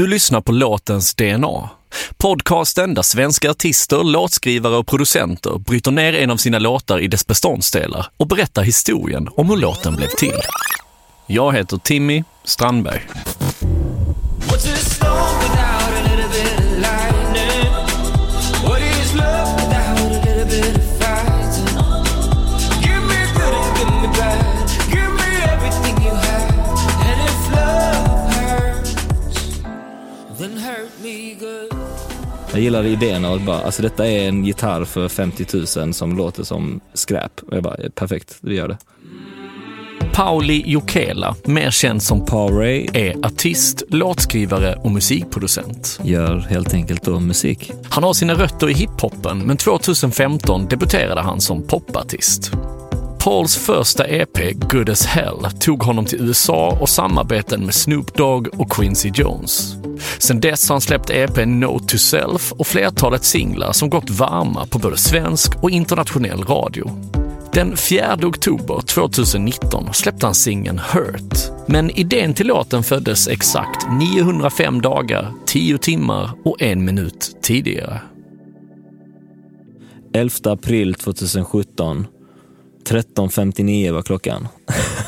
Du lyssnar på låtens DNA. Podcasten där svenska artister, låtskrivare och producenter bryter ner en av sina låtar i dess beståndsdelar och berättar historien om hur låten blev till. Jag heter Timmy Strandberg. Jag gillar idén av att bara, alltså detta är en gitarr för 50 000 som låter som skräp. Och jag bara, perfekt, vi gör det. Pauli Jokela, mer känd som Paul Ray är artist, låtskrivare och musikproducent. gör helt enkelt då musik. Han har sina rötter i hiphopen, men 2015 debuterade han som popartist. Pauls första EP, Good as Hell, tog honom till USA och samarbeten med Snoop Dogg och Quincy Jones. Sen dess har han släppt EPn Note to Self och flertalet singlar som gått varma på både svensk och internationell radio. Den 4 oktober 2019 släppte han singeln Hurt. Men idén till låten föddes exakt 905 dagar, 10 timmar och en minut tidigare. 11 april 2017. 13.59 var klockan.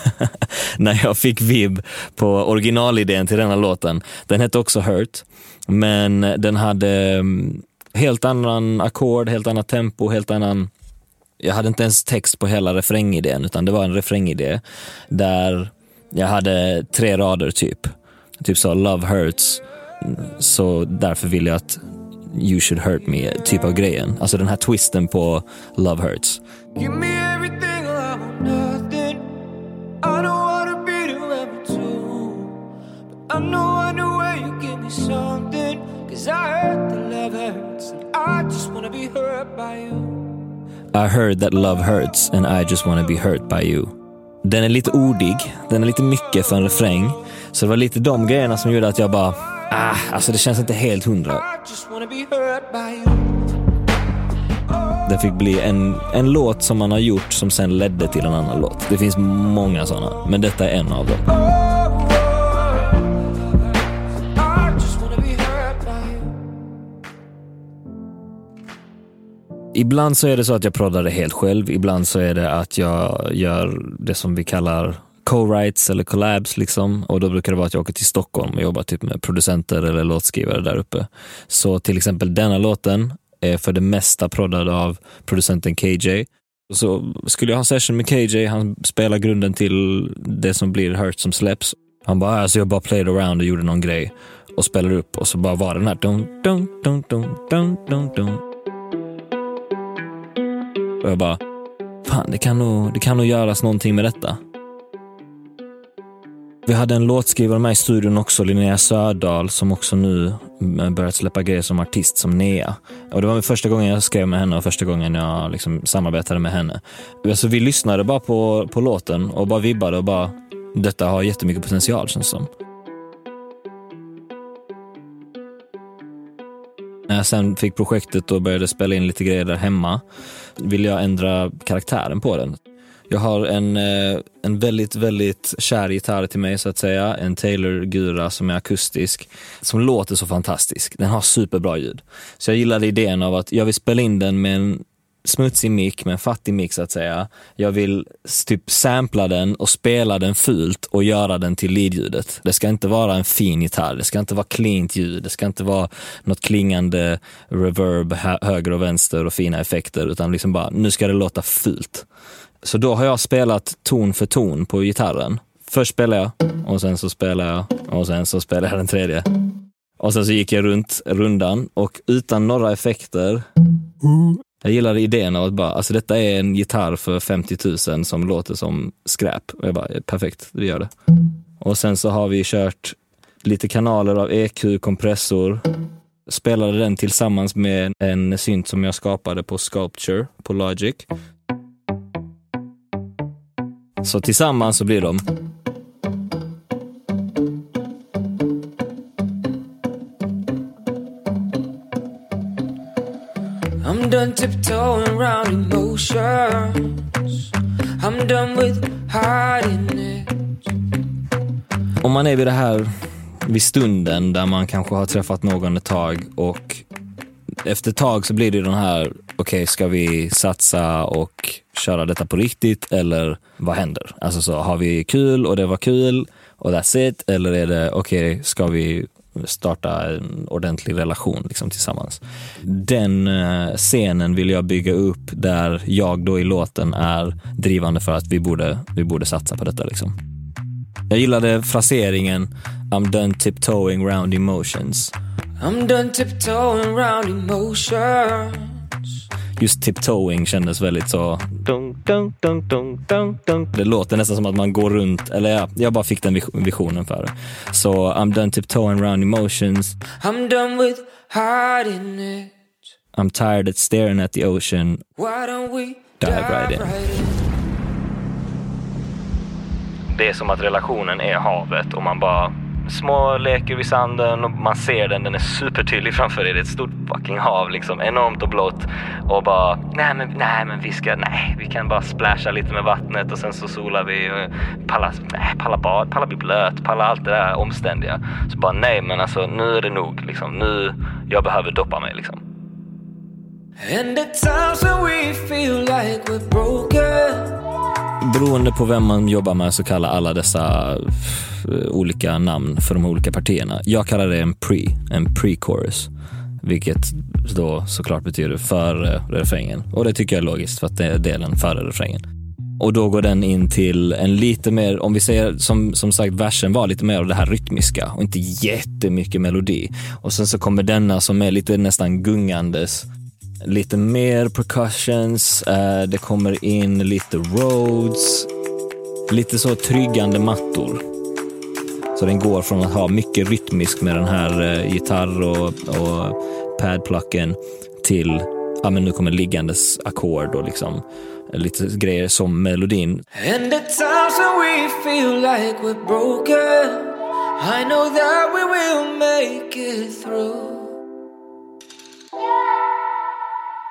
När jag fick vibb på originalidén till denna låten. Den hette också Hurt, men den hade mm, helt annan ackord, helt annat tempo, helt annan... Jag hade inte ens text på hela refrängidén, utan det var en refrängidé där jag hade tre rader typ. Typ så, love hurts, så därför vill jag att you should hurt me, typ av grejen. Alltså den här twisten på love hurts. I don't wanna be the rebel too. But I know way you give me something. Cause I heard that love hurts. And I just wanna be hurt by you. I heard that love hurts and I just wanna be hurt by you. Den är lite ordig, den är lite mycket för en refräng. Så det var lite de grejerna som gjorde att jag bara, ah, alltså det känns inte helt hundra. I just wanna be hurt by you. Det fick bli en, en låt som man har gjort som sen ledde till en annan låt. Det finns många sådana, men detta är en av dem. Ibland så är det så att jag proddar det helt själv. Ibland så är det att jag gör det som vi kallar co-writes eller collabs liksom. Och då brukar det vara att jag åker till Stockholm och jobbar typ med producenter eller låtskrivare där uppe. Så till exempel denna låten är för det mesta proddad av producenten KJ. Så skulle jag ha en session med KJ, han spelar grunden till det som blir Hurt som släpps. Han bara, alltså jag bara played around och gjorde någon grej och spelade upp och så bara var den här dun, dun, dun, dun, dun, dun, dun. Och jag bara, fan det kan, nog, det kan nog göras någonting med detta. Vi hade en låtskrivare med i studion också, Linnea Södahl som också nu börjat släppa grejer som artist, som Nea. Och det var första gången jag skrev med henne och första gången jag liksom samarbetade med henne. Alltså vi lyssnade bara på, på låten och bara vibbade och bara, detta har jättemycket potential känns det som. När jag sen fick projektet och började spela in lite grejer där hemma ville jag ändra karaktären på den. Jag har en, eh, en väldigt, väldigt kär gitarr till mig så att säga. En Taylor Gura som är akustisk, som låter så fantastisk. Den har superbra ljud. Så jag gillade idén av att jag vill spela in den med en smutsig mick, med en fattig mick så att säga. Jag vill typ sampla den och spela den fult och göra den till leadljudet. Det ska inte vara en fin gitarr, det ska inte vara cleant ljud, det ska inte vara något klingande reverb höger och vänster och fina effekter, utan liksom bara, nu ska det låta fult. Så då har jag spelat ton för ton på gitarren. Först spelar jag och sen så spelar jag och sen så spelar jag den tredje. Och sen så gick jag runt rundan och utan några effekter. Jag gillade idén av att bara, alltså detta är en gitarr för 50 000 som låter som skräp. Och jag bara, perfekt, vi gör det. Och sen så har vi kört lite kanaler av EQ, kompressor. Spelade den tillsammans med en synt som jag skapade på Sculpture på Logic. Så tillsammans så blir de I'm done tiptoeing around emotions. I'm done with hiding it. om man är vid det här vid stunden där man kanske har träffat någon ett tag och efter ett tag så blir det den här, okej ska vi satsa och köra detta på riktigt eller vad händer? Alltså så har vi kul och det var kul och that's it eller är det okej ska vi starta en ordentlig relation liksom, tillsammans. Den eh, scenen vill jag bygga upp där jag då i låten är drivande för att vi borde, vi borde satsa på detta. Liksom. Jag gillade fraseringen I'm done tiptoeing round emotions. I'm done tiptoeing round emotions. Just tiptoeing kändes väldigt så... Det låter nästan som att man går runt, eller ja, jag bara fick den vis- visionen för det. Så I'm done tiptoeing around emotions. I'm done with hiding it. I'm tired of staring at the ocean. Why don't we Dive right in. in? Det är som att relationen är havet och man bara små leker vid sanden och man ser den, den är supertydlig framför er. Det är ett stort fucking hav liksom, enormt och blått. Och bara, nej men, nej men vi ska, nej vi kan bara splasha lite med vattnet och sen så solar vi. och Palla, nej, palla bad, palla bli blöt, palla allt det där omständiga. Så bara nej men alltså nu är det nog liksom, nu, jag behöver doppa mig liksom. And the times when we feel like we're broken. Beroende på vem man jobbar med så kallar alla dessa eh, olika namn för de olika partierna. Jag kallar det en pre, en pre-chorus. Vilket då såklart betyder före eh, refrängen. Och det tycker jag är logiskt för att det är delen före refrängen. Och då går den in till en lite mer, om vi säger som, som sagt versen var lite mer av det här rytmiska och inte jättemycket melodi. Och sen så kommer denna som är lite nästan gungandes lite mer percussions, eh, det kommer in lite roads, lite så tryggande mattor. Så den går från att ha mycket rytmisk med den här eh, gitarr och, och padplucken till, ja men nu kommer liggandes ackord och liksom eh, lite grejer som melodin. And the times when we feel like we're broken. I know that we will make it through.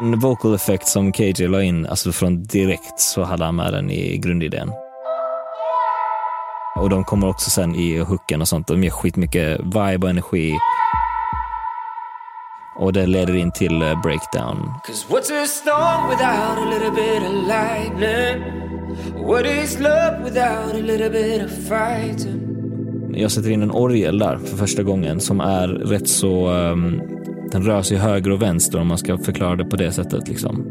En vocal effect som KJ la in, alltså från direkt så hade han med den i grundidén. Och de kommer också sen i hooken och sånt. De ger skitmycket vibe och energi. Och det leder in till breakdown. Jag sätter in en orgel där för första gången som är rätt så... ehm, den rör sig höger och vänster om man ska förklara det på det sättet. Liksom.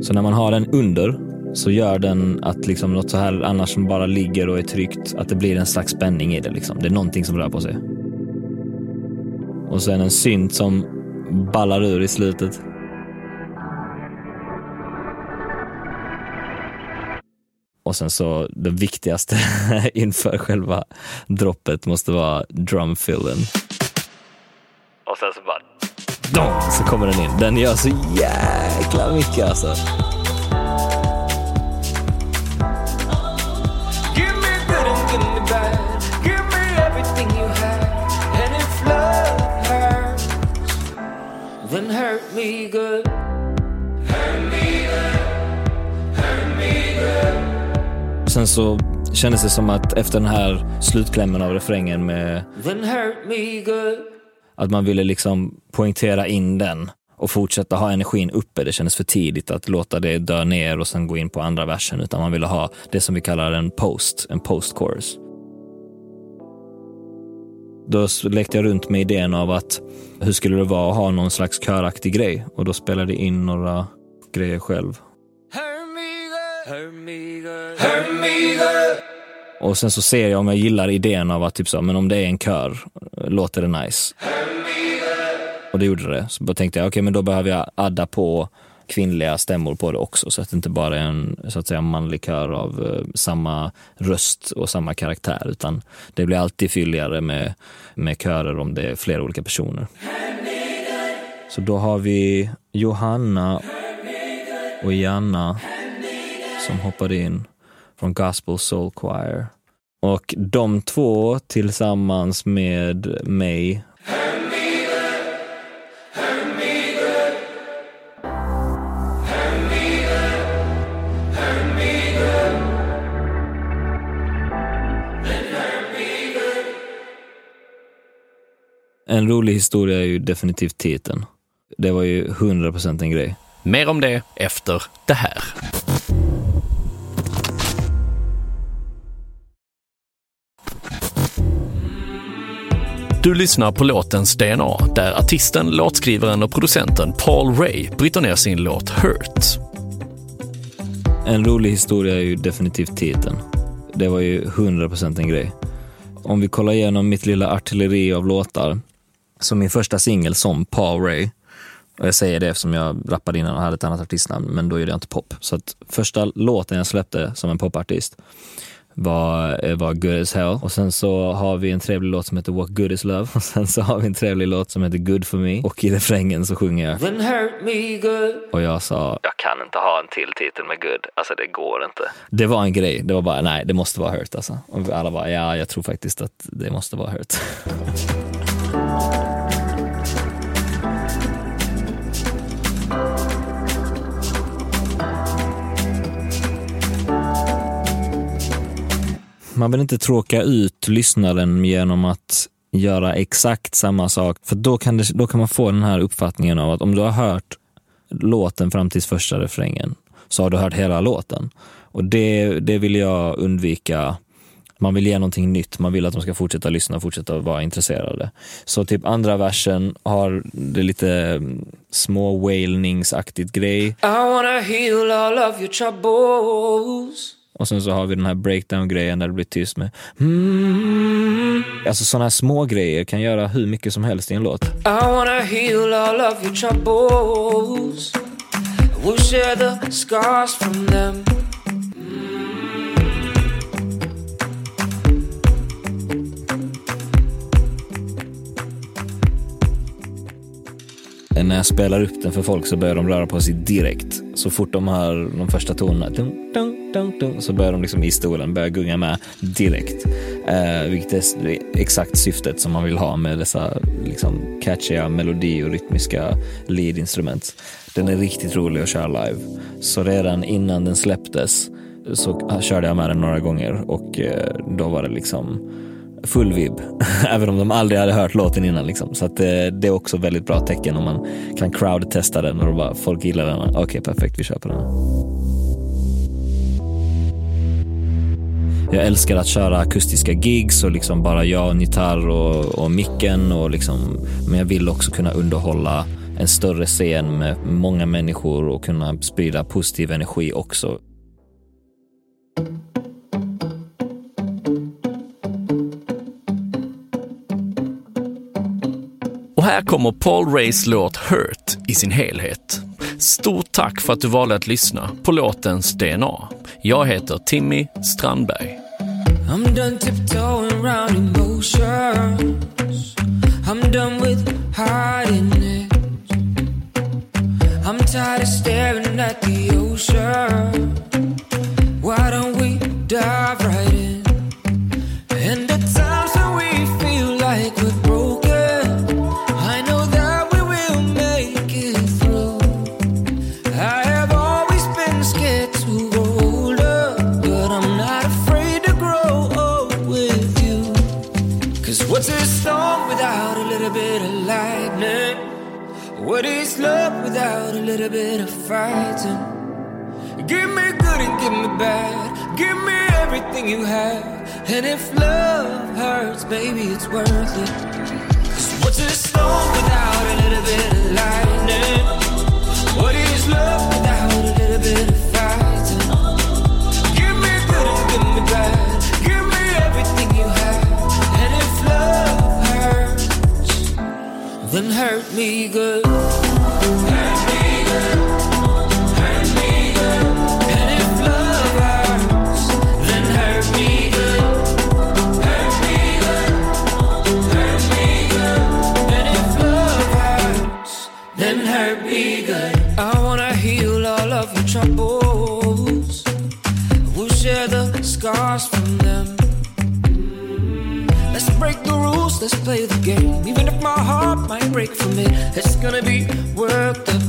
Så när man har den under så gör den att liksom något så här annars som bara ligger och är tryggt, att det blir en slags spänning i det. Liksom. Det är någonting som rör på sig. Och sen en synt som ballar ur i slutet. Och sen så det viktigaste inför själva droppet måste vara drumfillen. Och sen så bara... Dong, så kommer den in. Den gör så jäkla mycket alltså. Me good me hurt me good. Sen så kändes det som att efter den här slutklämmen av refrängen med Then hurt me good att man ville liksom poängtera in den och fortsätta ha energin uppe. Det kändes för tidigt att låta det dö ner och sen gå in på andra versen, utan man ville ha det som vi kallar en post, en post-chorus. Då lekte jag runt med idén av att hur skulle det vara att ha någon slags köraktig grej? Och då spelade jag in några grejer själv. Och sen så ser jag om jag gillar idén av att typ så, men om det är en kör, låter det nice? Och det gjorde det. Så då tänkte jag, okej men då behöver jag adda på kvinnliga stämmor på det också, så att det inte bara är en så att säga manlig kör av eh, samma röst och samma karaktär, utan det blir alltid fylligare med, med körer om det är flera olika personer. Så då har vi Johanna och Janna som hoppade in från Gospel Soul Choir. Och de två tillsammans med mig En rolig historia är ju definitivt titeln. Det var ju 100% en grej. Mer om det efter det här. Du lyssnar på låtens DNA där artisten, låtskrivaren och producenten Paul Ray bryter ner sin låt Hurt. En rolig historia är ju definitivt titeln. Det var ju 100% en grej. Om vi kollar igenom mitt lilla artilleri av låtar, så min första singel som Paul Ray, och jag säger det eftersom jag rappade innan och hade ett annat artistnamn, men då gjorde jag inte pop. Så att första låten jag släppte som en popartist var, eh, var Good as hell. Och sen så har vi en trevlig låt som heter What good is love. Och sen så har vi en trevlig låt som heter Good for me. Och i refrängen så sjunger jag. Then hurt me good. Och jag sa, jag kan inte ha en till titel med good. Alltså det går inte. Det var en grej. Det var bara, nej det måste vara hurt alltså. Och alla bara, ja jag tror faktiskt att det måste vara hurt. Man vill inte tråka ut lyssnaren genom att göra exakt samma sak. För då kan, det, då kan man få den här uppfattningen av att om du har hört låten fram till första refrängen så har du hört hela låten. Och det, det vill jag undvika. Man vill ge någonting nytt, man vill att de ska fortsätta lyssna och fortsätta vara intresserade. Så typ andra versen har det lite mm, små wailningsaktigt grej. I wanna heal all of your troubles. Och sen så har vi den här breakdown-grejen där det blir tyst med mm. Alltså sådana här små grejer kan göra hur mycket som helst i en låt. I wanna heal all of your troubles. We'll share the scars from them. Eh, när jag spelar upp den för folk så börjar de röra på sig direkt. Så fort de hör de första tonerna, dun, dun, dun, dun, så börjar de liksom i stolen börja gunga med direkt. Eh, vilket är exakt syftet som man vill ha med dessa liksom, catchiga melodi och rytmiska lead-instrument. Den är riktigt rolig att köra live. Så redan innan den släpptes så körde jag med den några gånger och eh, då var det liksom full vibb. Även om de aldrig hade hört låten innan. Liksom. Så att, eh, det är också väldigt bra tecken om man kan crowd-testa den och bara, folk gillar den. Okej, okay, perfekt, vi kör på den. Jag älskar att köra akustiska gigs och liksom bara jag, en gitarr och, och micken. Och liksom, men jag vill också kunna underhålla en större scen med många människor och kunna sprida positiv energi också. Här kommer Paul Rays låt Hurt i sin helhet. Stort tack för att du valde att lyssna på låtens DNA. Jag heter Timmy Strandberg. I'm done tiptoeing around emotions. I'm done with hiding it. I'm tired of staring at the ocean. Little bit of lightning? What is love without a little bit of fighting? Give me good and give me bad. Give me everything you have. And if love hurts, baby, it's worth it. Cause what's a storm without a little bit of lightning? What is love without a little bit of then hurt me good. Hurt me let's play the game. Even if my heart might break from it, it's gonna be worth the